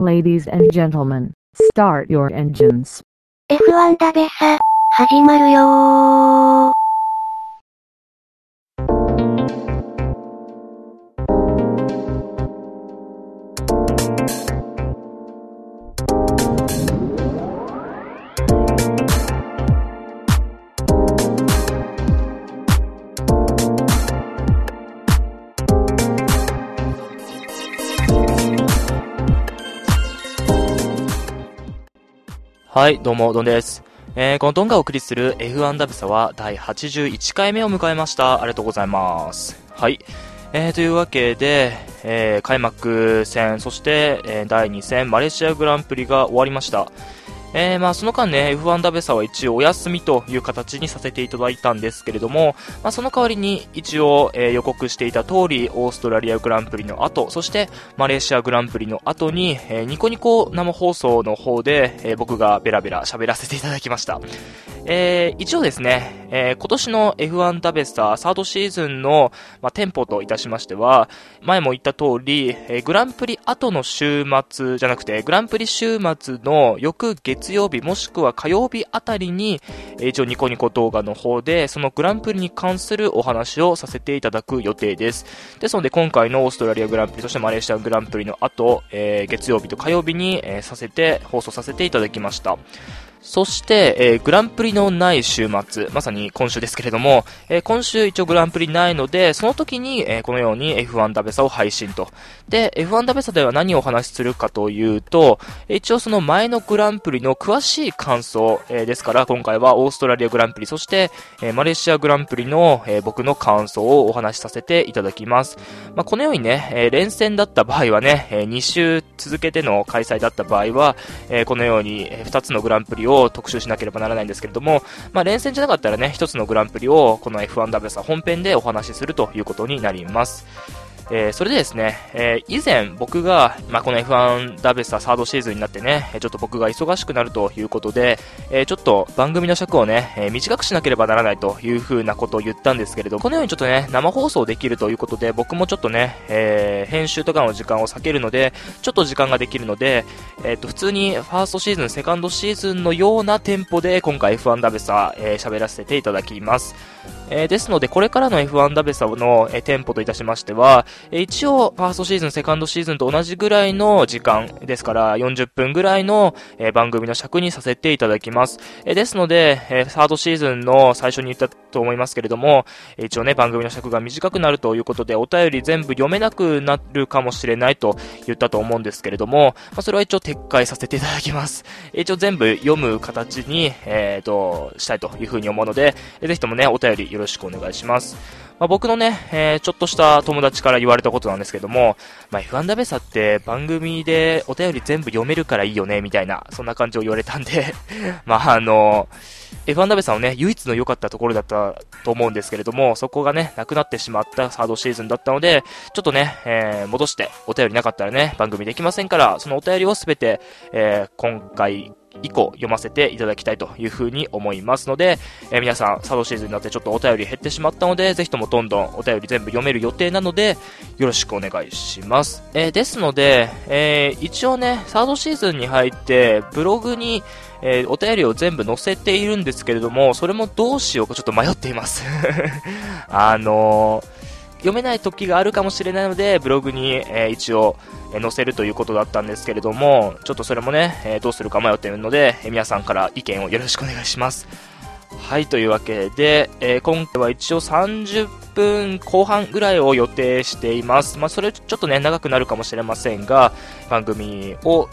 Ladies and gentlemen, start your engines. F1 ダベサ、始まるよー。 はい、どうも、どんです。えー、このドンがお送りする F1 ダブサは第81回目を迎えました。ありがとうございます。はい。えー、というわけで、えー、開幕戦、そして、えー、第2戦、マレーシアグランプリが終わりました。えー、まあその間ね、F1 ダベサは一応お休みという形にさせていただいたんですけれども、まあその代わりに一応、えー予告していた通り、オーストラリアグランプリの後、そしてマレーシアグランプリの後に、えーニコニコ生放送の方で、えー僕がベラベラ喋らせていただきました。えー一応ですね、えー今年の F1 ダベスターサードシーズンの、まあ、店舗といたしましては、前も言った通り、えーグランプリ後の週末じゃなくて、グランプリ週末の翌月曜日もしくは火曜日あたりに、えー一応ニコニコ動画の方で、そのグランプリに関するお話をさせていただく予定です。ですので、今回のオーストラリアグランプリ、そしてマレーシアグランプリの後、えー月曜日と火曜日に、えーさせて、放送させていただきました。そして、えーグランプリのない週末、まさに今週ですけれども、えー今週一応グランプリないので、その時に、えーこのように F1 ダベサを配信と。で、F1 ダベサでは何をお話しするかというと、一応その前のグランプリの詳しい感想、えーですから、今回はオーストラリアグランプリ、そして、えーマレーシアグランプリの、えー僕の感想をお話しさせていただきます。まあ、このようにね、えー連戦だった場合はね、え2週続けての開催だった場合は、えーこのように、2つのグランプリをを特集しなければならないんですけれども、まあ、連戦じゃなかったらね、1つのグランプリをこの F1W さん本編でお話しするということになります。えーそれでですね、えー以前僕が、まあ、この F1 ダベササードシーズンになってね、ちょっと僕が忙しくなるということで、えーちょっと番組の尺をね、えー短くしなければならないという風なことを言ったんですけれど、このようにちょっとね、生放送できるということで、僕もちょっとね、えー編集とかの時間を避けるので、ちょっと時間ができるので、えっ、と、普通にファーストシーズン、セカンドシーズンのようなテンポで、今回 F1 ダベサ、えー喋らせていただきます。えーですので、これからの F1 ダベサの、えーテンポといたしましては、一応、ファーストシーズン、セカンドシーズンと同じぐらいの時間ですから、40分ぐらいの、え番組の尺にさせていただきます。えですので、えサードシーズンの最初に言ったと思いますけれども、一応ね、番組の尺が短くなるということで、お便り全部読めなくなるかもしれないと言ったと思うんですけれども、まあ、それは一応撤回させていただきます。一応全部読む形に、えーと、したいというふうに思うので、ぜひともね、お便りよろしくお願いします。まあ、僕のね、えーちょっとした友達から言われたことなんですけども、まあ、F1 ダベサって番組でお便り全部読めるからいいよね、みたいな、そんな感じを言われたんで、まあ、あの、F1 ダベサのね、唯一の良かったところだったと思うんですけれども、そこがね、なくなってしまったサードシーズンだったので、ちょっとね、えー戻して、お便りなかったらね、番組できませんから、そのお便りをすべて、え今回以降読ませていただきたいというふうに思いますので、えー皆さん、サードシーズンになってちょっとお便り減ってしまったので、ぜひともどんどんお便り全部読める予定なので、よろしくお願いします。えーですので、えー一応ね、サードシーズンに入って、ブログに、えお便りを全部載せているんですけれども、それもどうしようかちょっと迷っています。あのー読めない時があるかもしれないので、ブログに、え一応、え載せるということだったんですけれども、ちょっとそれもね、えどうするか迷っているので、え皆さんから意見をよろしくお願いします。はい、というわけで、えー今回は一応30分後半ぐらいを予定しています。まあ、それちょっとね、長くなるかもしれませんが、番組を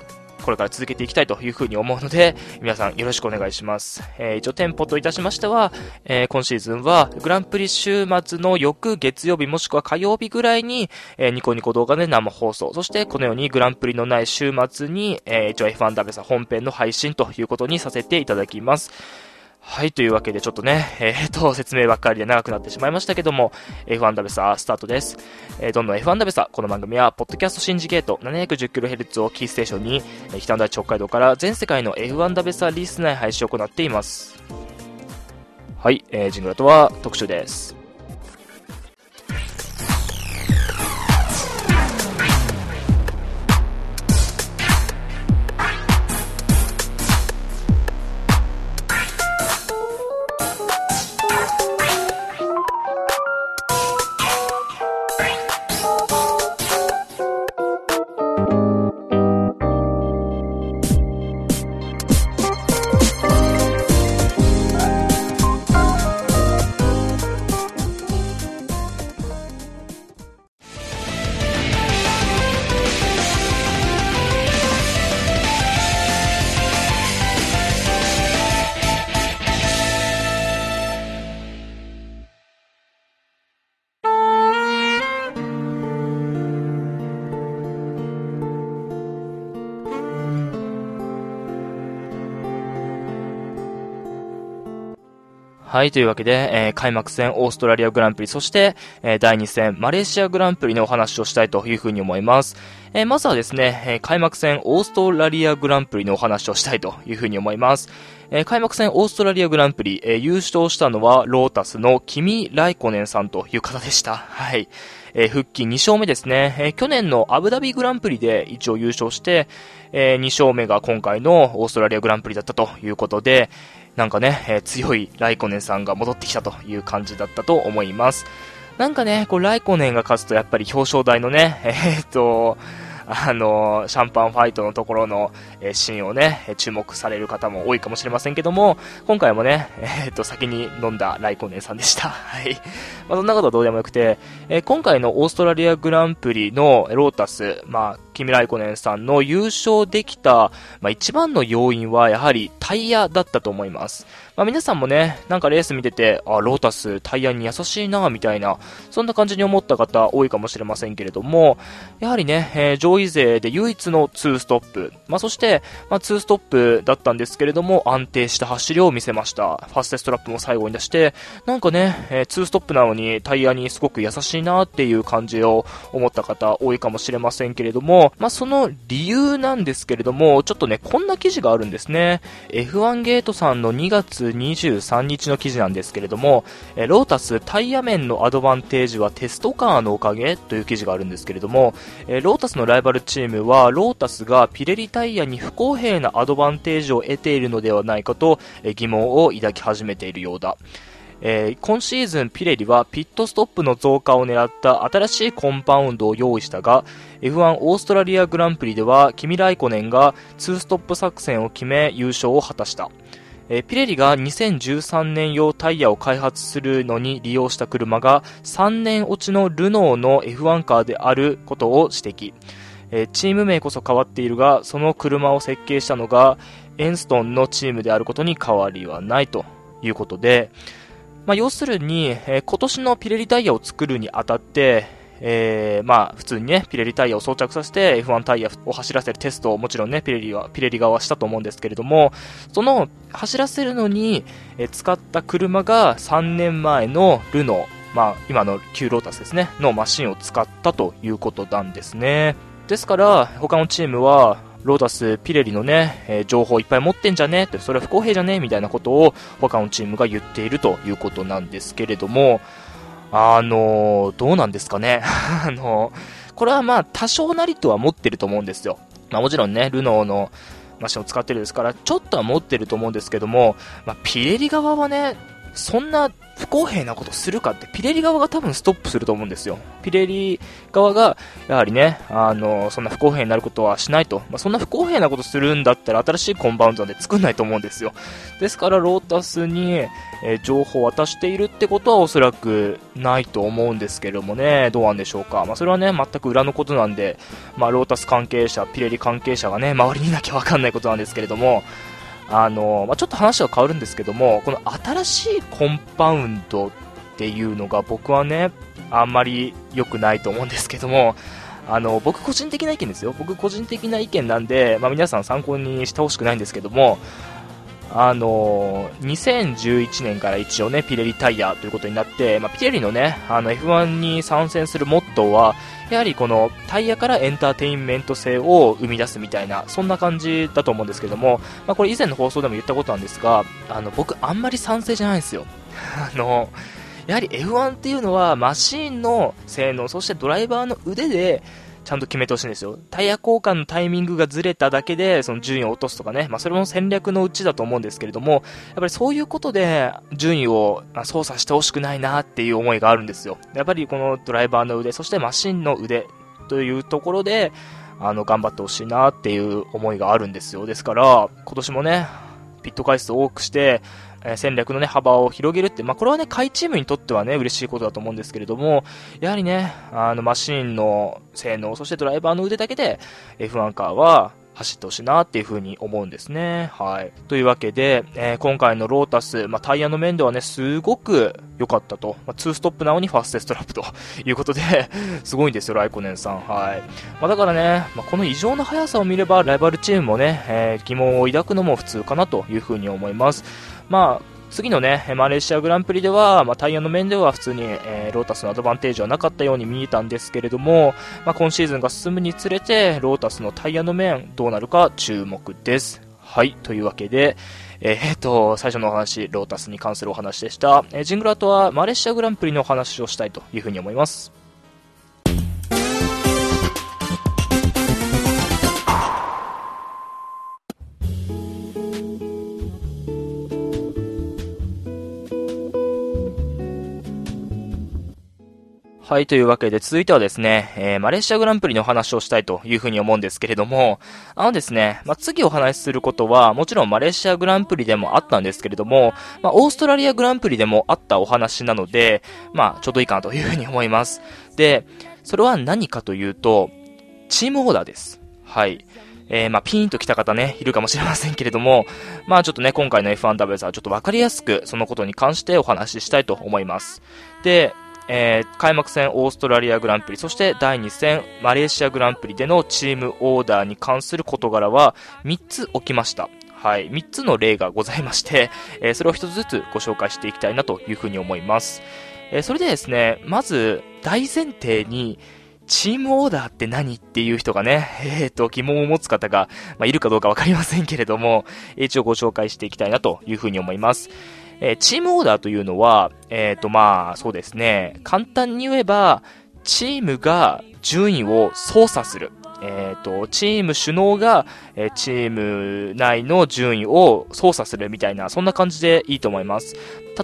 これから続けていきたいというふうに思うので、皆さんよろしくお願いします。えー一応店舗といたしましては、えー今シーズンはグランプリ週末の翌月曜日もしくは火曜日ぐらいに、えーニコニコ動画で生放送、そしてこのようにグランプリのない週末に、えー一応 F1 ダメさん本編の配信ということにさせていただきます。はい、というわけでちょっとね、えー、と、説明ばっかりで長くなってしまいましたけども、F1 ダベサスタートです。えーどんどん F1 ダベサ、この番組は、ポッドキャストシンジゲート 710kHz をキーステーションに、えー北の大地北海道から全世界の F1 ダベサリスナー配信を行っています。はい、えー、ジングラとは特集です。はい、というわけで、えー開幕戦オーストラリアグランプリ、そして、えー第2戦マレーシアグランプリのお話をしたいというふうに思います。えーまずはですね、え開幕戦オーストラリアグランプリのお話をしたいというふうに思います。え開幕戦オーストラリアグランプリ、え優勝したのはロータスのキミ・ライコネンさんという方でした。はい。えー復帰2勝目ですね。えー去年のアブダビグランプリで一応優勝して、え2勝目が今回のオーストラリアグランプリだったということで、なんかね、え強いライコネンさんが戻ってきたという感じだったと思います。なんかね、こう、ライコネンが勝つとやっぱり表彰台のね、えっと、あの、シャンパンファイトのところの、えーシーンをね、注目される方も多いかもしれませんけども、今回もね、えーっと、先に飲んだライコネンさんでした。はい。まあ、そんなことはどうでもよくて、えー今回のオーストラリアグランプリのロータス、まあ、キミライコネンさんの優勝できた、まあ、一番の要因はやはりタイヤだったと思います。まあ、皆さんもね、なんかレース見てて、あ、ロータスタイヤに優しいな、みたいな、そんな感じに思った方多いかもしれませんけれども、やはりね、えー上位勢で唯一の2ストップ、まあ、そして、まあ、2ストップだったんですけれども、安定した走りを見せました。ファーステストラップも最後に出して、なんかね、え2ストップなのにタイヤにすごく優しいなっていう感じを思った方多いかもしれませんけれども、まあ、その理由なんですけれども、ちょっとね、こんな記事があるんですね。F1 ゲートさんの2月23日の記事なんですけれども、えロータスタイヤ面のアドバンテージはテストカーのおかげという記事があるんですけれども、えロータスのライバルチームは、ロータスがピレリタイヤに不公平なアドバンテージを得ているのではないかと、え疑問を抱き始めているようだ。えー今シーズンピレリはピットストップの増加を狙った新しいコンパウンドを用意したが F1 オーストラリアグランプリではキミライコネンが2ストップ作戦を決め優勝を果たした、えーピレリが2013年用タイヤを開発するのに利用した車が3年落ちのルノーの F1 カーであることを指摘。えーチーム名こそ変わっているがその車を設計したのがエンストンのチームであることに変わりはないということで、まあ、要するに、えー今年のピレリタイヤを作るにあたって、えーまあ、普通にね、ピレリタイヤを装着させて F1 タイヤを走らせるテストをもちろんね、ピレリは、ピレリ側はしたと思うんですけれども、その走らせるのに、えー使った車が3年前のルノー、まあ、今の旧ロータスですね、のマシンを使ったということなんですね。ですから、他のチームは、ロータス、ピレリのね、えー情報いっぱい持ってんじゃねって、それは不公平じゃねみたいなことを他のチームが言っているということなんですけれども、あのどうなんですかね。あのこれはまあ多少なりとは持ってると思うんですよ。まあもちろんね、ルノーのマシンを使ってるですから、ちょっとは持ってると思うんですけども、まあピレリ側はね、そんな不公平なことするかって、ピレリ側が多分ストップすると思うんですよ。ピレリ側が、やはりね、あの、そんな不公平になることはしないと。まあ、そんな不公平なことするんだったら新しいコンバウンドで作んないと思うんですよ。ですから、ロータスに、えー情報を渡しているってことはおそらくないと思うんですけどもね、どうなんでしょうか。まあ、それはね、全く裏のことなんで、まあ、ロータス関係者、ピレリ関係者がね、周りにいなきゃわかんないことなんですけれども、あの、まあ、ちょっと話は変わるんですけども、この新しいコンパウンドっていうのが僕はね、あんまり良くないと思うんですけども、あの、僕個人的な意見ですよ。僕個人的な意見なんで、まあ、皆さん参考にしてほしくないんですけども、あの2011年から一応ね、ピレリタイヤということになって、まあ、ピレリのね、あの F1 に参戦するモットーは、やはりこのタイヤからエンターテインメント性を生み出すみたいな、そんな感じだと思うんですけども、まあ、これ以前の放送でも言ったことなんですが、あの、僕あんまり賛成じゃないんですよ。あの、やはり F1 っていうのはマシンの性能、そしてドライバーの腕でちゃんと決めてほしいんですよ。タイヤ交換のタイミングがずれただけで、その順位を落とすとかね、まあそれも戦略のうちだと思うんですけれども、やっぱりそういうことで順位を操作してほしくないなっていう思いがあるんですよ。やっぱりこのドライバーの腕、そしてマシンの腕というところで、あの、頑張ってほしいなっていう思いがあるんですよ。ですから、今年もね、ピット回数多くして、え戦略のね、幅を広げるって、まあ、これはね、下位チームにとってはね、嬉しいことだと思うんですけれども、やはりね、あの、マシンの性能、そしてドライバーの腕だけで、F1 カーは、走ってほしいなっていう風に思うんですね。はい。というわけで、えー今回のロータス、まあ、タイヤの面ではね、すごく良かったと。まあ、2ストップなのにファーストストラップということで、すごいんですよ、ライコネンさん。はい。まあ、だからね、ま、この異常な速さを見れば、ライバルチームもね、えー疑問を抱くのも普通かなという風に思います。まあ、次のね、マレーシアグランプリでは、まあ、タイヤの面では普通に、えー、ロータスのアドバンテージはなかったように見えたんですけれども、まあ、今シーズンが進むにつれて、ロータスのタイヤの面、どうなるか注目です。はい、というわけで、えー、っと、最初のお話、ロータスに関するお話でした。えー、ジングラートはマレーシアグランプリのお話をしたいというふうに思います。はい、というわけで続いてはですね、えー、マレーシアグランプリの話をしたいというふうに思うんですけれども、あのですね、まあ、次お話しすることは、もちろんマレーシアグランプリでもあったんですけれども、まあ、オーストラリアグランプリでもあったお話なので、まあ、ちょうどいいかなというふうに思います。で、それは何かというと、チームオーダーです。はい。えー、まあ、ピーンと来た方ね、いるかもしれませんけれども、まあ、ちょっとね、今回の F1W はちょっとわかりやすく、そのことに関してお話ししたいと思います。で、えー、開幕戦オーストラリアグランプリ、そして第2戦マレーシアグランプリでのチームオーダーに関する事柄は3つ起きました。はい。3つの例がございまして、えー、それを1つずつご紹介していきたいなというふうに思います。えー、それでですね、まず、大前提に、チームオーダーって何っていう人がね、えっ、ー、と、疑問を持つ方が、まあ、いるかどうかわかりませんけれども、一応ご紹介していきたいなというふうに思います。えー、チームオーダーというのは、えっ、ー、と、まあ、そうですね。簡単に言えば、チームが順位を操作する。えっ、ー、と、チーム首脳が、え、チーム内の順位を操作するみたいな、そんな感じでいいと思います。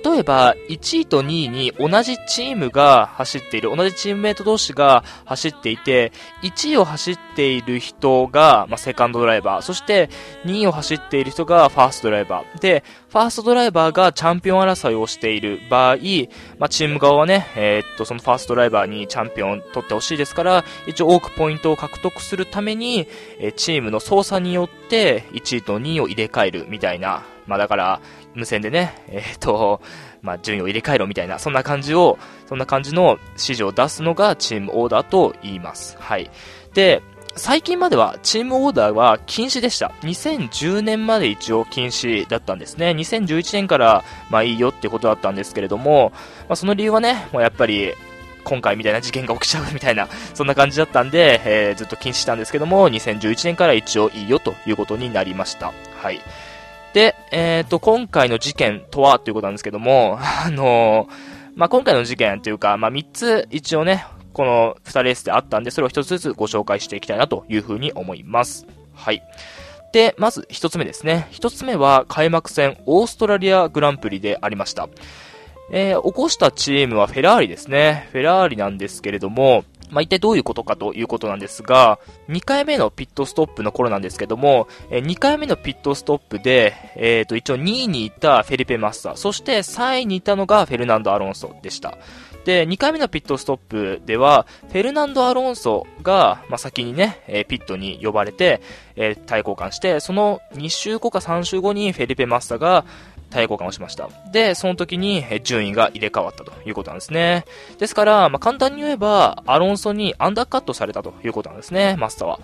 例えば、1位と2位に同じチームが走っている、同じチームメイト同士が走っていて、1位を走っている人が、まあ、セカンドドライバー、そして2位を走っている人がファーストドライバー。で、ファーストドライバーがチャンピオン争いをしている場合、まあ、チーム側はね、えー、っと、そのファーストドライバーにチャンピオン取ってほしいですから、一応多くポイントを獲得するために、えチームの操作によって1位と2位を入れ替えるみたいな、まあだから、無線でね、えっ、と、まあ順位を入れ替えろみたいな、そんな感じを、そんな感じの指示を出すのがチームオーダーと言います。はい。で、最近まではチームオーダーは禁止でした。2010年まで一応禁止だったんですね。2011年からまあいいよってことだったんですけれども、まあその理由はね、もうやっぱり今回みたいな事件が起きちゃうみたいな、そんな感じだったんで、えー、ずっと禁止したんですけども、2011年から一応いいよということになりました。はい。で、えっ、ー、と、今回の事件とはということなんですけども、あのー、まあ、今回の事件というか、まあ、3つ一応ね、この2レースであったんで、それを1つずつご紹介していきたいなというふうに思います。はい。で、まず1つ目ですね。1つ目は開幕戦オーストラリアグランプリでありました。えー、起こしたチームはフェラーリですね。フェラーリなんですけれども、まあ、一体どういうことかということなんですが、2回目のピットストップの頃なんですけども、え2回目のピットストップで、えっ、ー、と、一応2位にいたフェリペ・マッサ、そして3位にいたのがフェルナンド・アロンソでした。で、2回目のピットストップでは、フェルナンド・アロンソが、まあ、先にね、えピットに呼ばれて、えー、対抗換して、その2週後か3週後にフェリペ・マッサが、対交換をしました。で、その時に順位が入れ替わったということなんですね。ですから、まあ、簡単に言えば、アロンソにアンダーカットされたということなんですね、マスターは。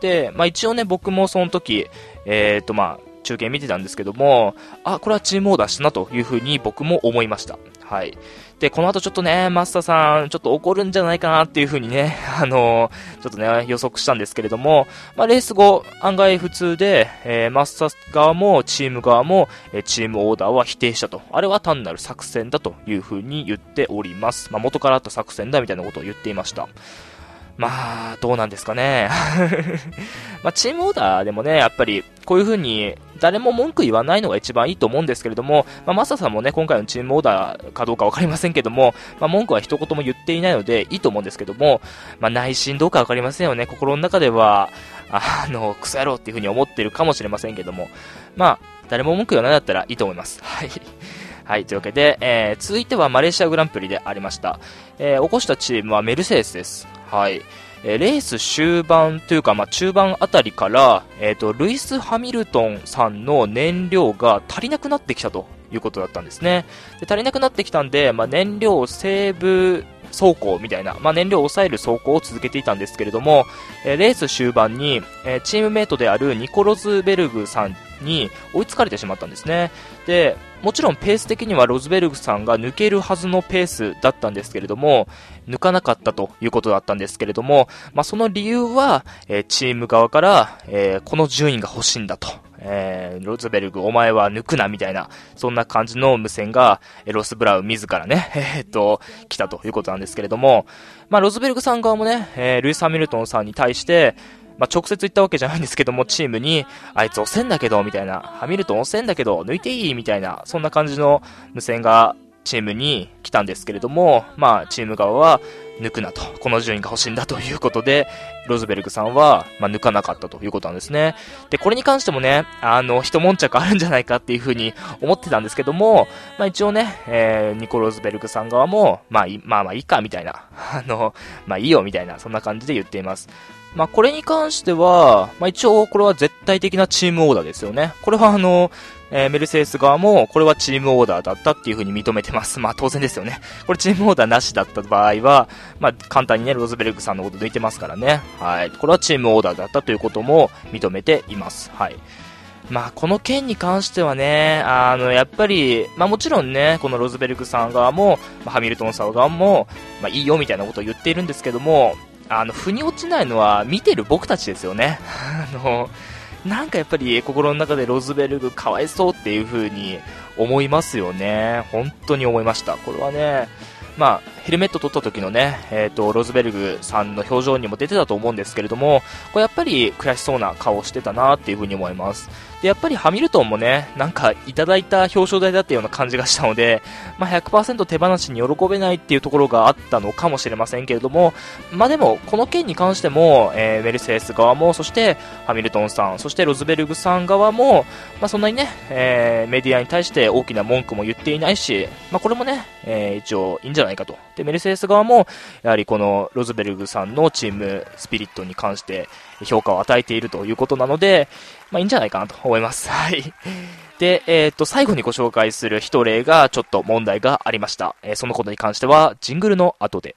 で、まあ、一応ね、僕もその時、えっ、と、まあ、中継見てたんですけども、あ、これはチームオーダーしたなというふうに僕も思いました。はい。で、この後ちょっとね、マスターさん、ちょっと怒るんじゃないかなっていう風にね、あのー、ちょっとね、予測したんですけれども、まあ、レース後、案外普通で、えー、マスター側も、チーム側も、えー、チームオーダーは否定したと。あれは単なる作戦だという風に言っております。まあ、元からあった作戦だみたいなことを言っていました。まあ、どうなんですかね。まあ、チームオーダーでもね、やっぱり、こういう風に、誰も文句言わないのが一番いいと思うんですけれども、まあ、マサさんもね、今回のチームオーダーかどうかわかりませんけども、まあ、文句は一言も言っていないので、いいと思うんですけども、まあ、内心どうかわかりませんよね。心の中では、あの、クソ野郎っていう風に思ってるかもしれませんけども、まあ、誰も文句言わないだったらいいと思います。はい。はい、というわけで、えー、続いてはマレーシアグランプリでありました。えー、起こしたチームはメルセデスです。はい。えー、レース終盤というか、まあ、中盤あたりから、えっ、ー、と、ルイス・ハミルトンさんの燃料が足りなくなってきたということだったんですね。で足りなくなってきたんで、まあ、燃料セーブ走行みたいな、まあ、燃料を抑える走行を続けていたんですけれども、えー、レース終盤に、えー、チームメイトであるニコロズベルグさんに追いつかれてしまったんですね。で、もちろんペース的にはロズベルグさんが抜けるはずのペースだったんですけれども、抜かなかったということだったんですけれども、まあ、その理由は、えー、チーム側から、えー、この順位が欲しいんだと。えー、ロズベルグ、お前は抜くな、みたいな、そんな感じの無線が、えロスブラウン自らね、えっと、来たということなんですけれども、まあ、ロズベルグさん側もね、えルイス・ハミルトンさんに対して、まあ、直接言ったわけじゃないんですけども、チームに、あいつ押せんだけど、みたいな、ハミルトン押せんだけど、抜いていいみたいな、そんな感じの無線がチームに来たんですけれども、まあ、チーム側は、抜くなと、この順位が欲しいんだということで、ロズベルグさんは、まあ、抜かなかったということなんですね。で、これに関してもね、あの、一悶着あるんじゃないかっていうふうに思ってたんですけども、まあ、一応ね、えー、ニコ・ロズベルグさん側も、まあ、まあまあいいか、みたいな、あの、まあいいよ、みたいな、そんな感じで言っています。まあ、これに関しては、まあ、一応これは絶対的なチームオーダーですよね。これはあの、えー、メルセデス側も、これはチームオーダーだったっていう風に認めてます。まあ当然ですよね。これチームオーダーなしだった場合は、まあ簡単にね、ロズベルグさんのこと抜いてますからね。はい。これはチームオーダーだったということも認めています。はい。まあ、この件に関してはね、あの、やっぱり、まあもちろんね、このロズベルグさん側も、まあ、ハミルトンさん側も、まあいいよみたいなことを言っているんですけども、あの、腑に落ちないのは見てる僕たちですよね。あの、なんかやっぱり心の中でロズベルグかわいそうっていう風に思いますよね。本当に思いました。これはね、まあ、ヘルメット取った時のね、えっ、ー、と、ロズベルグさんの表情にも出てたと思うんですけれども、これやっぱり悔しそうな顔をしてたなっていう風に思います。で、やっぱりハミルトンもね、なんかいただいた表彰台だったような感じがしたので、まあ、100%手放しに喜べないっていうところがあったのかもしれませんけれども、まあ、でも、この件に関しても、えー、メルセデス側も、そしてハミルトンさん、そしてロズベルグさん側も、まあ、そんなにね、えー、メディアに対して大きな文句も言っていないし、まあ、これもね、えー、一応いいんじゃないかと。で、メルセデス側も、やはりこのロズベルグさんのチームスピリットに関して、評価を与えているということなので、まあいいんじゃないかなと思います。はい。で、えっ、と、最後にご紹介する一例がちょっと問題がありました。えー、そのことに関しては、ジングルの後で。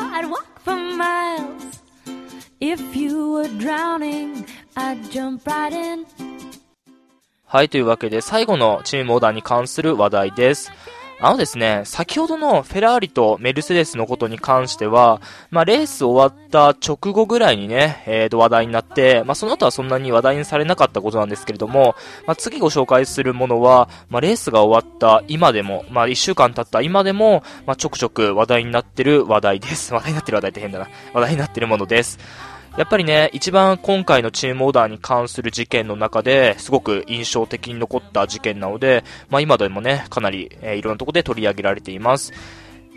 I'd walk for miles. If you were drowning, I'd jump right in. はい、というわけで最後のチームオーダーに関する話題です。あのですね、先ほどのフェラーリとメルセデスのことに関しては、まあ、レース終わった直後ぐらいにね、えー、と話題になって、まあ、その後はそんなに話題にされなかったことなんですけれども、まあ、次ご紹介するものは、まあ、レースが終わった今でも、まあ、一週間経った今でも、まあ、ちょくちょく話題になってる話題です。話題になってる話題って変だな。話題になってるものです。やっぱりね、一番今回のチームオーダーに関する事件の中ですごく印象的に残った事件なので、まあ今でもね、かなり、えー、いろんなところで取り上げられています。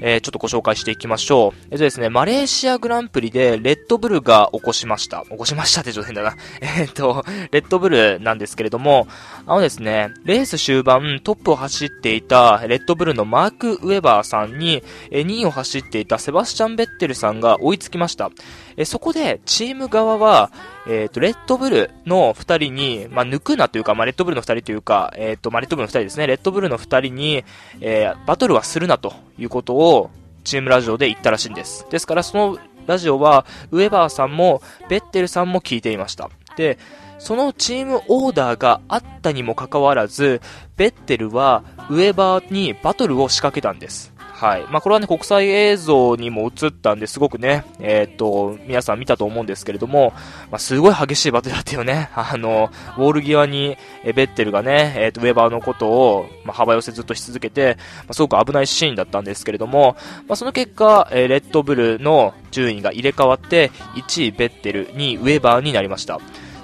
えー、ちょっとご紹介していきましょう。えっとですね、マレーシアグランプリでレッドブルが起こしました。起こしましたって上変だな。えっと、レッドブルなんですけれども、あのですね、レース終盤トップを走っていたレッドブルのマーク・ウェバーさんに、え2位を走っていたセバスチャン・ベッテルさんが追いつきました。えそこで、チーム側は、えっ、ー、と、レッドブルの二人に、まあ、抜くなというか、まあ、レッドブルの二人というか、えっ、ー、と、まあ、レッドブルの二人ですね、レッドブルの二人に、えー、バトルはするなということを、チームラジオで言ったらしいんです。ですから、そのラジオは、ウェバーさんも、ベッテルさんも聞いていました。で、そのチームオーダーがあったにもかかわらず、ベッテルはウェバーにバトルを仕掛けたんです。はい。まあ、これはね、国際映像にも映ったんですごくね、えっ、と、皆さん見たと思うんですけれども、まあ、すごい激しいバトルだったよね。あの、ウォール際に、えベッテルがね、えっ、と、ウェバーのことを、まあ、幅寄せずっとし続けて、まあ、すごく危ないシーンだったんですけれども、まあ、その結果、えー、レッドブルの順位が入れ替わって、1位ベッテル、2位ウェバーになりました。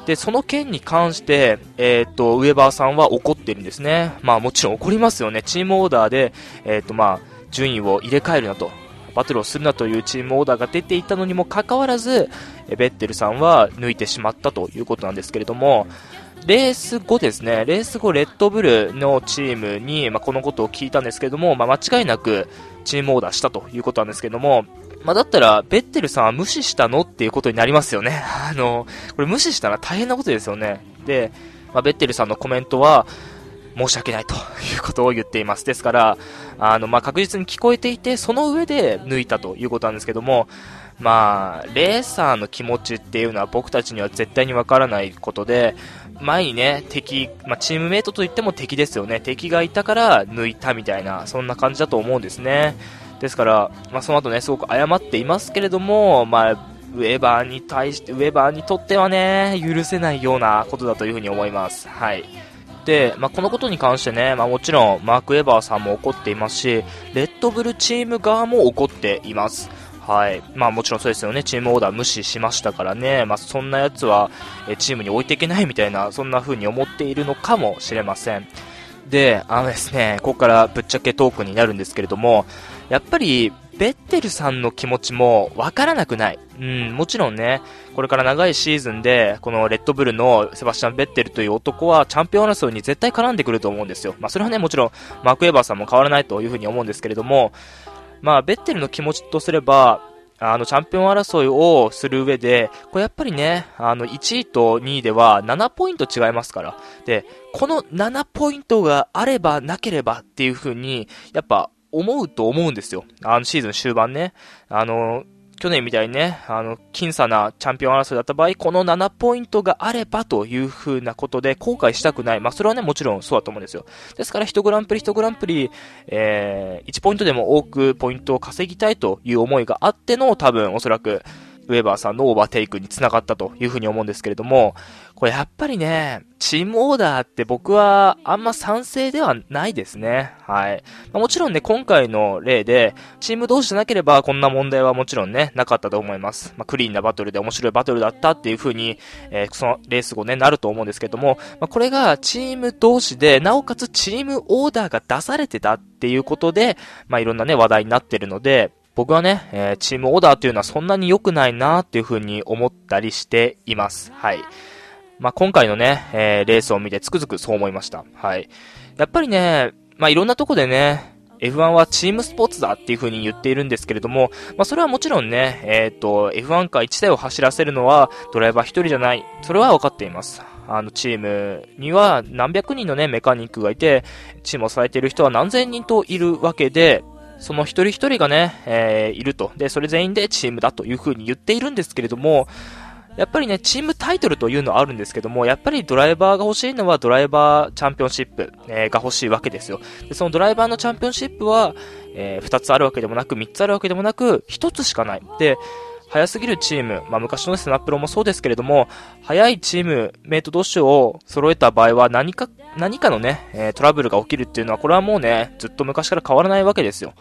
で、その件に関して、えっ、と、ウェバーさんは怒ってるんですね。まあもちろん怒りますよね。チームオーダーで、えっ、とまあ、順位を入れ替えるなと。バトルをするなというチームオーダーが出ていたのにもかかわらず、ベッテルさんは抜いてしまったということなんですけれども、レース後ですね、レース後レッドブルのチームに、まあ、このことを聞いたんですけども、まあ、間違いなくチームオーダーしたということなんですけども、まあ、だったら、ベッテルさんは無視したのっていうことになりますよね。あの、これ無視したら大変なことですよね。で、まあ、ベッテルさんのコメントは、申し訳ないということを言っています。ですから、あの、まあ、確実に聞こえていて、その上で抜いたということなんですけども、まあ、レーサーの気持ちっていうのは僕たちには絶対にわからないことで、前にね、敵、まあ、チームメイトといっても敵ですよね。敵がいたから抜いたみたいな、そんな感じだと思うんですね。ですから、まあ、その後ね、すごく謝っていますけれども、まあ、ウェバーに対して、ウェバーにとってはね、許せないようなことだというふうに思います。はい。で、まあ、このことに関してね、まあ、もちろんマーク・エバーさんも怒っていますし、レッドブルチーム側も怒っています。はい。まあもちろんそうですよね。チームオーダー無視しましたからね。まあそんな奴は、えチームに置いていけないみたいな、そんな風に思っているのかもしれません。で、あのですね、ここからぶっちゃけトークになるんですけれども、やっぱり、ベッテルさんの気持ちもわからなくない。うん、もちろんね、これから長いシーズンで、このレッドブルのセバスチャン・ベッテルという男はチャンピオン争いに絶対絡んでくると思うんですよ。まあそれはね、もちろん、マーク・エバーさんも変わらないというふうに思うんですけれども、まあ、ベッテルの気持ちとすれば、あの、チャンピオン争いをする上で、これやっぱりね、あの、1位と2位では7ポイント違いますから。で、この7ポイントがあればなければっていう風に、やっぱ思うと思うんですよ。あのシーズン終盤ね。あの、去年みたいにね、あの、僅差なチャンピオン争いだった場合、この7ポイントがあればという風なことで後悔したくない。まあ、それはね、もちろんそうだと思うんですよ。ですから、1グランプリ1グランプリ、えー、1ポイントでも多くポイントを稼ぎたいという思いがあっての、多分、おそらく、ウェーバーさんのオーバーテイクにつながったというふうに思うんですけれども、これやっぱりね、チームオーダーって僕はあんま賛成ではないですね。はい。ま、もちろんね、今回の例で、チーム同士じゃなければこんな問題はもちろんね、なかったと思います。まあ、クリーンなバトルで面白いバトルだったっていう風に、えー、そのレース後ね、なると思うんですけども、まあ、これがチーム同士で、なおかつチームオーダーが出されてたっていうことで、まあ、いろんなね、話題になってるので、僕はね、えー、チームオーダーっていうのはそんなに良くないなっていう風に思ったりしています。はい。まあ、今回のね、えー、レースを見てつくづくそう思いました。はい。やっぱりね、まあ、いろんなとこでね、F1 はチームスポーツだっていう風に言っているんですけれども、まあ、それはもちろんね、えっ、ー、と、F1 カー1台を走らせるのはドライバー1人じゃない。それは分かっています。あの、チームには何百人のね、メカニックがいて、チームを支えている人は何千人といるわけで、その一人一人がね、えー、いると。で、それ全員でチームだという風に言っているんですけれども、やっぱりね、チームタイトルというのはあるんですけども、やっぱりドライバーが欲しいのはドライバーチャンピオンシップ、えー、が欲しいわけですよ。で、そのドライバーのチャンピオンシップは、えー、2つあるわけでもなく、3つあるわけでもなく、1つしかない。で、早すぎるチーム、まあ昔のスナップロもそうですけれども、早いチーム、メイト同士を揃えた場合は何か、何かのね、えー、トラブルが起きるっていうのは、これはもうね、ずっと昔から変わらないわけですよ。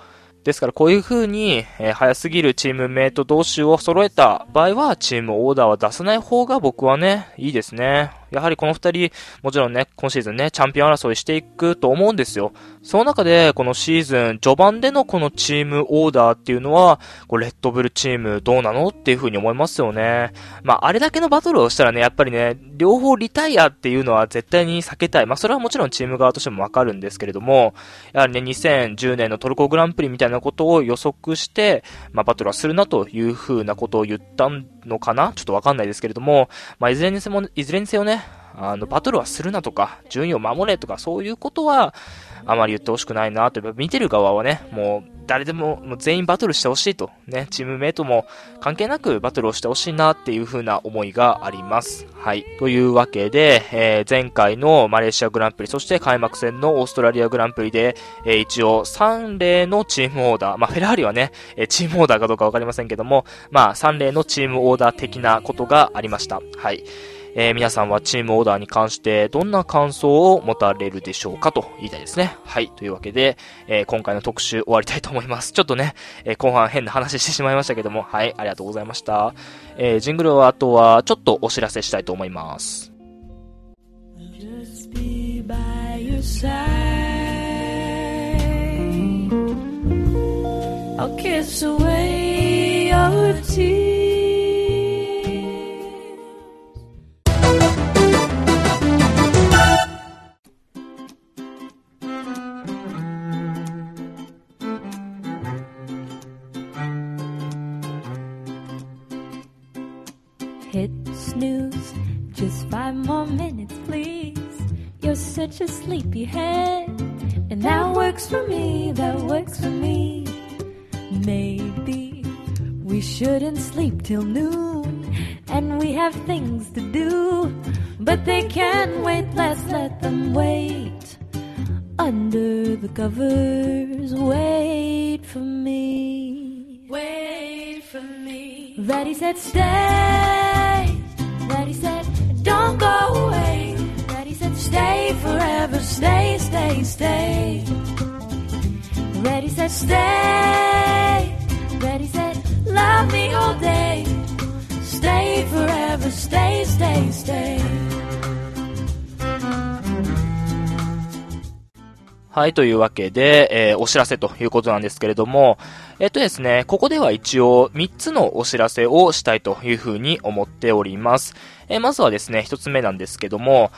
ですからこういう風に、えー、早すぎるチームメイト同士を揃えた場合は、チームオーダーは出さない方が僕はね、いいですね。やはりこの二人、もちろんね、今シーズンね、チャンピオン争いしていくと思うんですよ。その中で、このシーズン、序盤でのこのチームオーダーっていうのは、こうレッドブルチームどうなのっていう風に思いますよね。まあ、あれだけのバトルをしたらね、やっぱりね、両方リタイアっていうのは絶対に避けたい。まあ、それはもちろんチーム側としてもわかるんですけれども、やはりね、2010年のトルコグランプリみたいなことを予測して、まあ、バトルはするなという風なことを言ったんのかな？ちょっとわかんないですけれども、まあ、いずれにせも、いずれにせよね、あの、バトルはするなとか、順位を守れとか、そういうことは、あまり言ってほしくないなと、見てる側はね、もう、誰でも、もう全員バトルしてほしいと、ね、チームメイトも関係なくバトルをしてほしいなっていう風な思いがあります。はい。というわけで、えー、前回のマレーシアグランプリ、そして開幕戦のオーストラリアグランプリで、えー、一応3例のチームオーダー、まあ、フェラーリはね、えチームオーダーかどうかわかりませんけども、まあ、3例のチームオーダー的なことがありました。はい。えー、皆さんはチームオーダーに関してどんな感想を持たれるでしょうかと言いたいですね。はい。というわけで、えー、今回の特集終わりたいと思います。ちょっとね、えー、後半変な話してしまいましたけども、はい、ありがとうございました。え、ジングルはあとはちょっとお知らせしたいと思います。I'll kiss away your tears. Snooze, just five more minutes, please. You're such a sleepyhead, and that works for me, that works for me. Maybe we shouldn't sleep till noon, and we have things to do, but they can wait, let's let them wait. Under the covers, wait for me. Wait for me. Daddy said, stay. Said, don't go away. Daddy said, stay forever. Stay, stay, stay. Daddy said, stay. Daddy said, love me all day. Stay forever. Stay, stay, stay. はい、というわけで、えーお知らせということなんですけれども、えっとですね、ここでは一応3つのお知らせをしたいというふうに思っております。えまずはですね、1つ目なんですけども、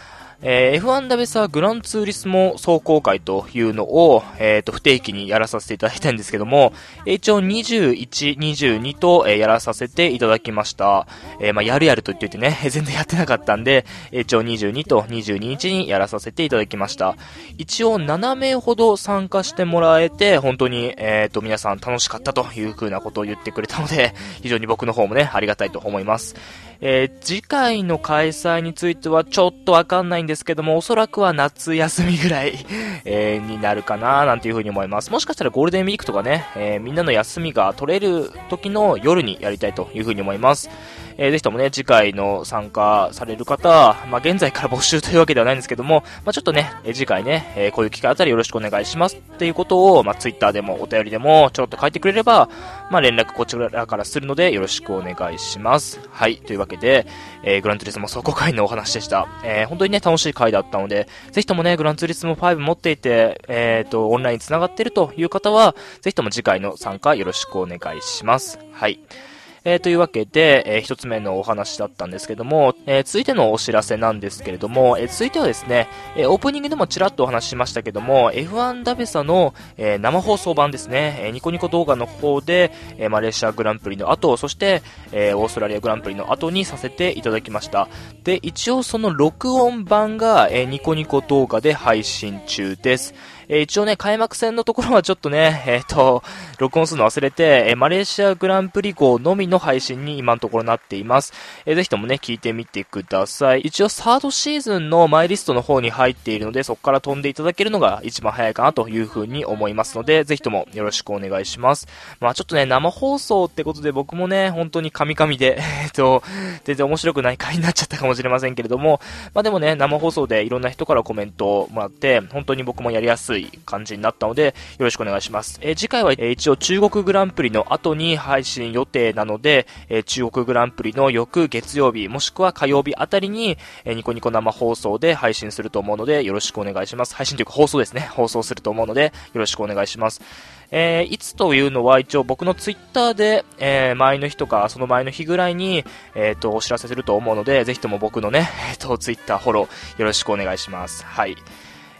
えー F1 ダベサグランツーリスモ走行会というのを、えっ、と、不定期にやらさせていただきたんですけども、え一応21、22と、えーやらさせていただきました。えーまあ、やるやると言っていてね、全然やってなかったんで、え一応22と22日にやらさせていただきました。一応7名ほど参加してもらえて、本当に、えっ、と、皆さん楽しかったという風なことを言ってくれたので、非常に僕の方もね、ありがたいと思います。えー次回の開催についてはちょっとわかんないんですけども、おそらくは夏休みぐらい、えーになるかななんていうふうに思います。もしかしたらゴールデンウィークとかね、えーみんなの休みが取れる時の夜にやりたいというふうに思います。えーぜひともね、次回の参加される方、まあ、現在から募集というわけではないんですけども、まあ、ちょっとね、え次回ね、えこういう機会あたらよろしくお願いしますっていうことを、まあ、ツイッターでもお便りでもちょろっと書いてくれれば、まあ、連絡こちらからするのでよろしくお願いします。はい、というわけで、えグランツーリスモ走行会のお話でした。え本当にね、楽しい回だったので、ぜひともね、グランツーリスモ5持っていて、えっ、と、オンライン繋がってるという方は、ぜひとも次回の参加よろしくお願いします。はい。えーというわけで、えー一つ目のお話だったんですけども、えー続いてのお知らせなんですけれども、えー続いてはですね、えーオープニングでもちらっとお話ししましたけども、F1 ダベサの、えー生放送版ですね、えーニコニコ動画の方で、えーマレーシアグランプリの後、そして、えーオーストラリアグランプリの後にさせていただきました。で、一応その録音版が、えーニコニコ動画で配信中です。えー一応ね、開幕戦のところはちょっとね、えっ、と、録音するの忘れて、えーマレーシアグランプリ号のみの配信に今のところなっています。えーぜひともね、聞いてみてください。一応、サードシーズンのマイリストの方に入っているので、そこから飛んでいただけるのが一番早いかなというふうに思いますので、ぜひともよろしくお願いします。まあちょっとね、生放送ってことで僕もね、本当にカミカミで、えっと、全然面白くない回になっちゃったかもしれませんけれども、まあでもね、生放送でいろんな人からコメントをもらって、本当に僕もやりやすいい感じになったので、よろしくお願いします。えー次回は、えー一応中国グランプリの後に配信予定なので、えー中国グランプリの翌月曜日、もしくは火曜日あたりに、えーニコニコ生放送で配信すると思うので、よろしくお願いします。配信というか放送ですね。放送すると思うので、よろしくお願いします。えーいつというのは一応僕のツイッターで、えー前の日とかその前の日ぐらいに、えっ、と、お知らせすると思うので、ぜひとも僕のね、えっ、と、ツイッターフォローよろしくお願いします。はい。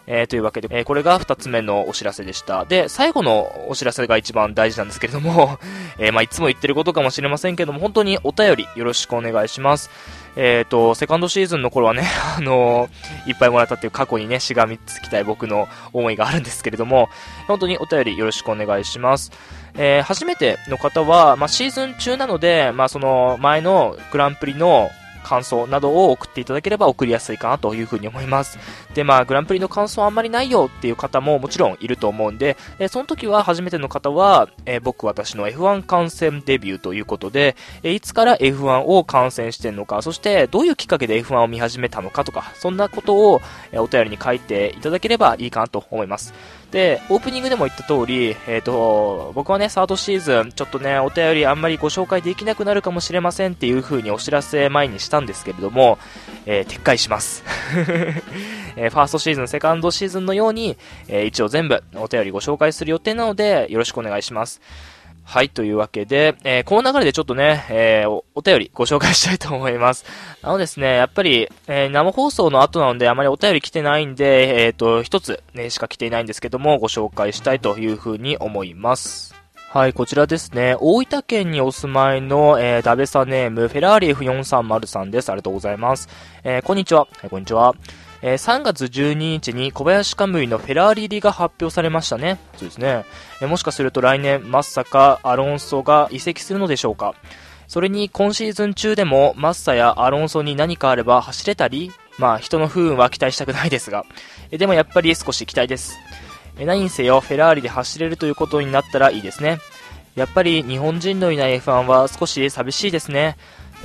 えーというわけで、えーこれが二つ目のお知らせでした。で、最後のお知らせが一番大事なんですけれども、えーまあ、いつも言ってることかもしれませんけども、本当にお便りよろしくお願いします。えっ、と、セカンドシーズンの頃はね、あのーいっぱいもらったっていう過去にね、しがみつきたい僕の思いがあるんですけれども、本当にお便りよろしくお願いします。えー初めての方は、まあ、シーズン中なので、まあ、その前のグランプリの感想などを送っていただければ送りやすいかなというふうに思います。で、まあ、グランプリの感想あんまりないよっていう方ももちろんいると思うんで、えその時は初めての方は、え僕私の F1 観戦デビューということで、えいつから F1 を観戦してんのか、そしてどういうきっかけで F1 を見始めたのかとか、そんなことを、えお便りに書いていただければいいかなと思います。で、オープニングでも言った通り、えっ、と、僕はね、サードシーズン、ちょっとね、お便りあんまりご紹介できなくなるかもしれませんっていう風にお知らせ前にしたんですけれども、えー撤回します。えーファーストシーズン、セカンドシーズンのように、えー一応全部お便りご紹介する予定なので、よろしくお願いします。はい、というわけで、えーこの流れでちょっとね、えーお、お便りご紹介したいと思います。あのですね、やっぱり、えー生放送の後なのであまりお便り来てないんで、えっ、と、一つね、しか来ていないんですけども、ご紹介したいというふうに思います。はい、こちらですね。大分県にお住まいの、えー、ダベサネーム、フェラーリ F430 さんです。ありがとうございます。えこんにちは。はい、こんにちは。えー3月12日に小林カムイのフェラーリ入りが発表されましたね。そうですね。えーもしかすると来年、まさかアロンソが移籍するのでしょうか。それに今シーズン中でもマッサやアロンソに何かあれば走れたり、まあ人の不運は期待したくないですが、えでもやっぱり少し期待です。え何にせよフェラーリで走れるということになったらいいですね。やっぱり日本人のいない F1 は少し寂しいですね。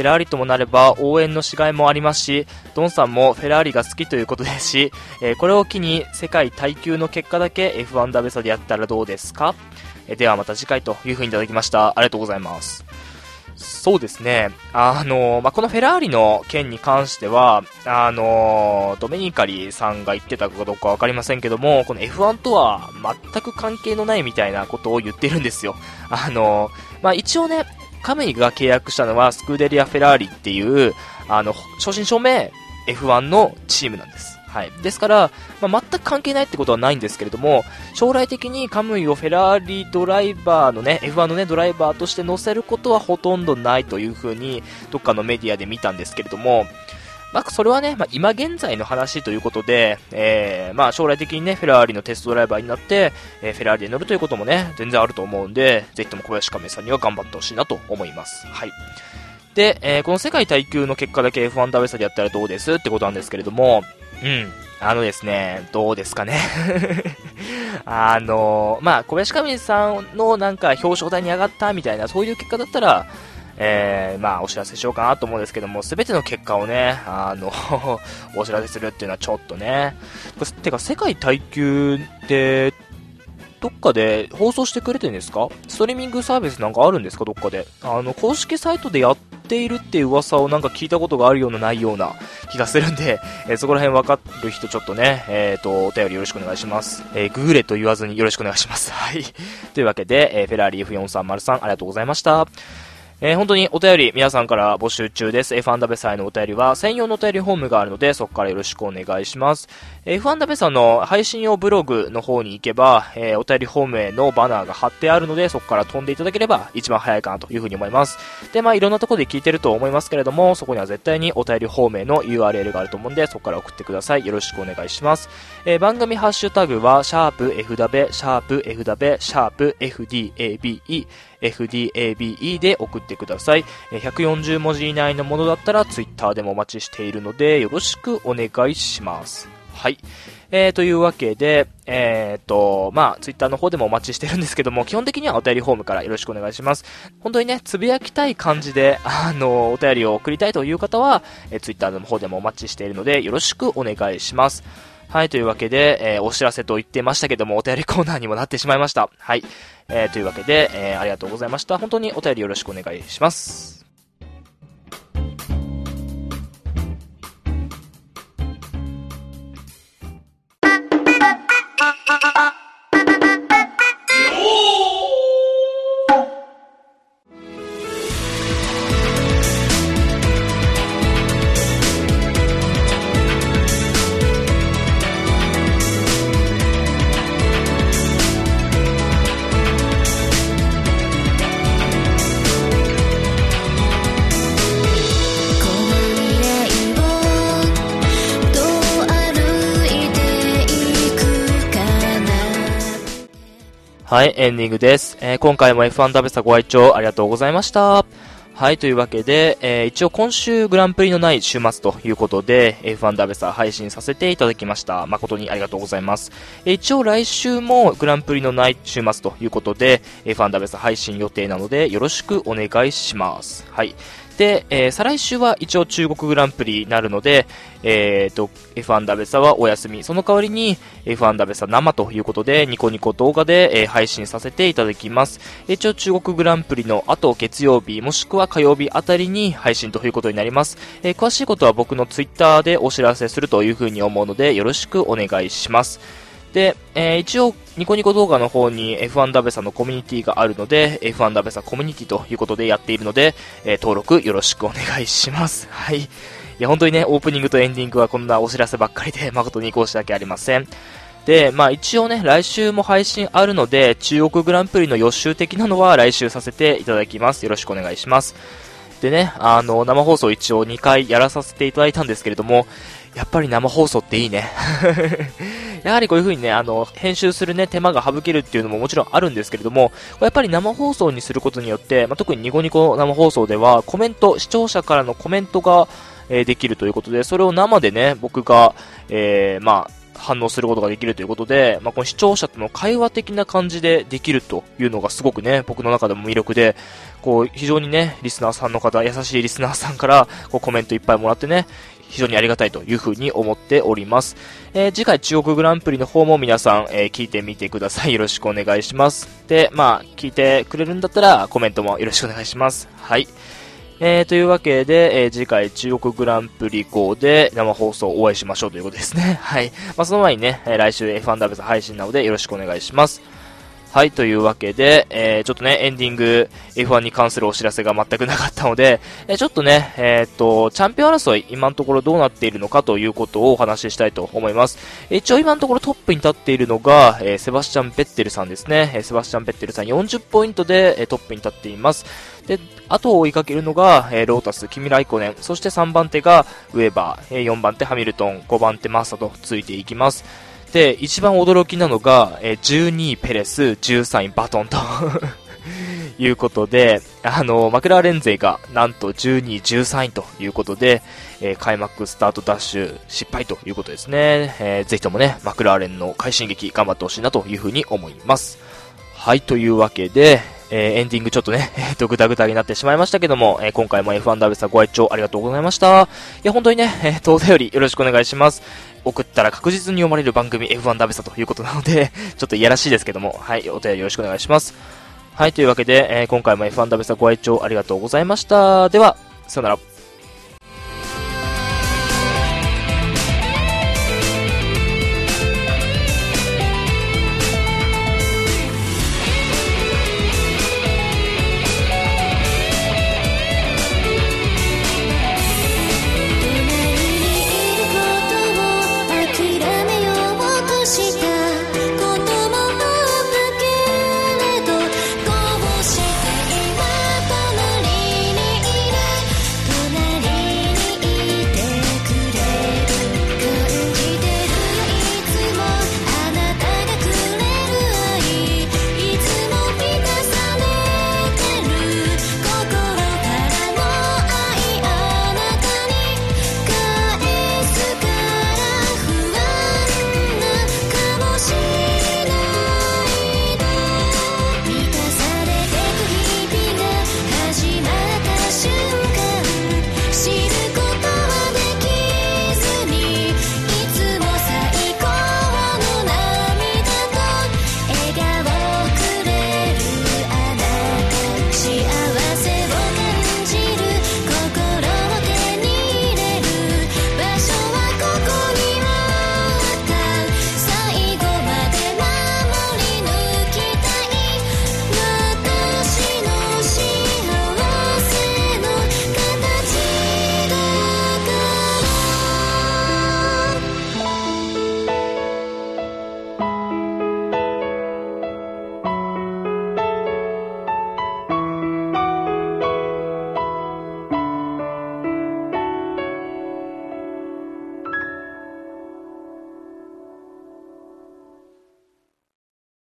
フェラーリともなれば応援のしがいもありますし、ドンさんもフェラーリが好きということですし、えーこれを機に世界耐久の結果だけ F1 ダベサでやったらどうですか？えーではまた次回というふうにいただきました。ありがとうございます。そうですね。あのまあ、このフェラーリの件に関しては、あのドメニカリさんが言ってたかどうかわかりませんけども、この F1 とは全く関係のないみたいなことを言ってるんですよ。あのまあ、一応ね、カメイが契約したのはスクーデリア・フェラーリっていう、あの、正真正銘 F1 のチームなんです。はい。ですから、まあ、全く関係ないってことはないんですけれども、将来的にカムイをフェラーリドライバーのね、F1 のね、ドライバーとして乗せることはほとんどないというふうに、どっかのメディアで見たんですけれども、まあ、それはね、まあ、今現在の話ということで、えー、まあ、将来的にね、フェラーリのテストドライバーになって、えーフェラーリで乗るということもね、全然あると思うんで、ぜひとも小林亀さんには頑張ってほしいなと思います。はい。で、えーこの世界耐久の結果だけ F1 ダベサでやったらどうですってことなんですけれども、うん。あのですね、どうですかね。あのまあ、小林亀さんのなんか表彰台に上がったみたいな、そういう結果だったら、えー、まあ、お知らせしようかなと思うんですけども、すべての結果をね、あの、お知らせするっていうのはちょっとね。てか、世界耐久って、どっかで放送してくれてるんですか？ストリーミングサービスなんかあるんですか？どっかで。あの、公式サイトでやっているっていう噂をなんか聞いたことがあるようなないような気がするんで、えーそこら辺わかる人ちょっとね、えっ、と、お便りよろしくお願いします。えーグーレと言わずによろしくお願いします。はい。というわけで、えーフェラーリ F4303 ありがとうございました。えー本当にお便り皆さんから募集中です。F1 ダベサへのお便りは専用のお便りフォームがあるのでそこからよろしくお願いします。えー F1 ダベサの配信用ブログの方に行けば、えーお便りフォームへのバナーが貼ってあるのでそこから飛んでいただければ一番早いかなというふうに思います。で、まあいろんなところで聞いてると思いますけれども、そこには絶対にお便りフォームへの URL があると思うんでそこから送ってください。よろしくお願いします。えー番組ハッシュタグは、シャープ F ダベ、シャープ F ダベ、シャープ FDABE、FDABE で送ってください。140文字以内のものだったら Twitter でもお待ちしているので、よろしくお願いします。はい。えー、というわけで、えー、と、まあ、ツイッターの方でもお待ちしてるんですけども、基本的にはお便りフォームからよろしくお願いします。本当にね、つぶやきたい感じで、あの、お便りを送りたいという方は、えー、ツイッターの方でもお待ちしているので、よろしくお願いします。はい、というわけで、えーお知らせと言ってましたけども、お便りコーナーにもなってしまいました。はい。えーというわけで、えーありがとうございました。本当にお便りよろしくお願いします。はい、エンディングです。えー今回も F1 ダベサご愛聴ありがとうございました。はい、というわけで、えー一応今週グランプリのない週末ということで、F1 ダベサ配信させていただきました。誠にありがとうございます。え一応来週もグランプリのない週末ということで、F1 ダベサ配信予定なので、よろしくお願いします。はい。で、えー再来週は一応中国グランプリになるので、えーと、F1 ダベサはお休み。その代わりに F1 ダベサ生ということで、ニコニコ動画で、えー配信させていただきます。一応中国グランプリの後月曜日、もしくは火曜日あたりに配信ということになります。えー詳しいことは僕のツイッターでお知らせするというふうに思うので、よろしくお願いします。で、えー一応、ニコニコ動画の方に F1 ダベサのコミュニティがあるので、F1 ダベサコミュニティということでやっているので、えー登録よろしくお願いします。はい。いや、本当にね、オープニングとエンディングはこんなお知らせばっかりで、誠に申し訳ありません。で、まあ一応ね、来週も配信あるので、中国グランプリの予習的なのは来週させていただきます。よろしくお願いします。でね、あの、生放送一応2回やらさせていただいたんですけれども、やっぱり生放送っていいね。やはりこういう風にね、あの、編集するね、手間が省けるっていうのももちろんあるんですけれども、やっぱり生放送にすることによって、まあ、特にニコニコ生放送では、コメント、視聴者からのコメントが、えーできるということで、それを生でね、僕が、えーまあ、反応することができるということで、まあ、この視聴者との会話的な感じでできるというのがすごくね、僕の中でも魅力で、こう、非常にね、リスナーさんの方、優しいリスナーさんから、こう、コメントいっぱいもらってね、非常にありがたいというふうに思っております。えー次回中国グランプリの方も皆さん、えー聞いてみてください。よろしくお願いします。で、まあ、聞いてくれるんだったら、コメントもよろしくお願いします。はい。えー、というわけで、えー次回中国グランプリ号で生放送お会いしましょうということですね。はい。まあ、その前にね、え来週 F1 ダブス配信なのでよろしくお願いします。はい、というわけで、えー、ちょっとね、エンディング F1 に関するお知らせが全くなかったので、えーちょっとね、えーっと、チャンピオン争い、今のところどうなっているのかということをお話ししたいと思います。え一応今のところトップに立っているのが、えーセバスチャン・ベッテルさんですね。えセバスチャン・ベッテルさん40ポイントで、えトップに立っています。で、後を追いかけるのが、えロータス、キミライコネン、そして3番手がウェーバー、えー4番手ハミルトン、5番手マッサとついていきます。で、一番驚きなのが、えー12位ペレス、13位バトンと いうことで、あの、マクラーレン勢がなんと12位、13位ということで、えー開幕スタートダッシュ失敗ということですね。えーぜひともね、マクラーレンの快進撃頑張ってほしいなというふうに思います。はい、というわけで、えーエンディングちょっとね、えっと、ぐだぐだになってしまいましたけども、えー今回も F1 ダブスご愛聴ありがとうございました。いや、本当にね、えーと、お便りよろしくお願いします。送ったら確実に読まれる番組 F1 ダブスということなので、ちょっといやらしいですけども、はい、お便りよろしくお願いします。はい、というわけで、えー今回も F1 ダブスご愛聴ありがとうございました。では、さよなら。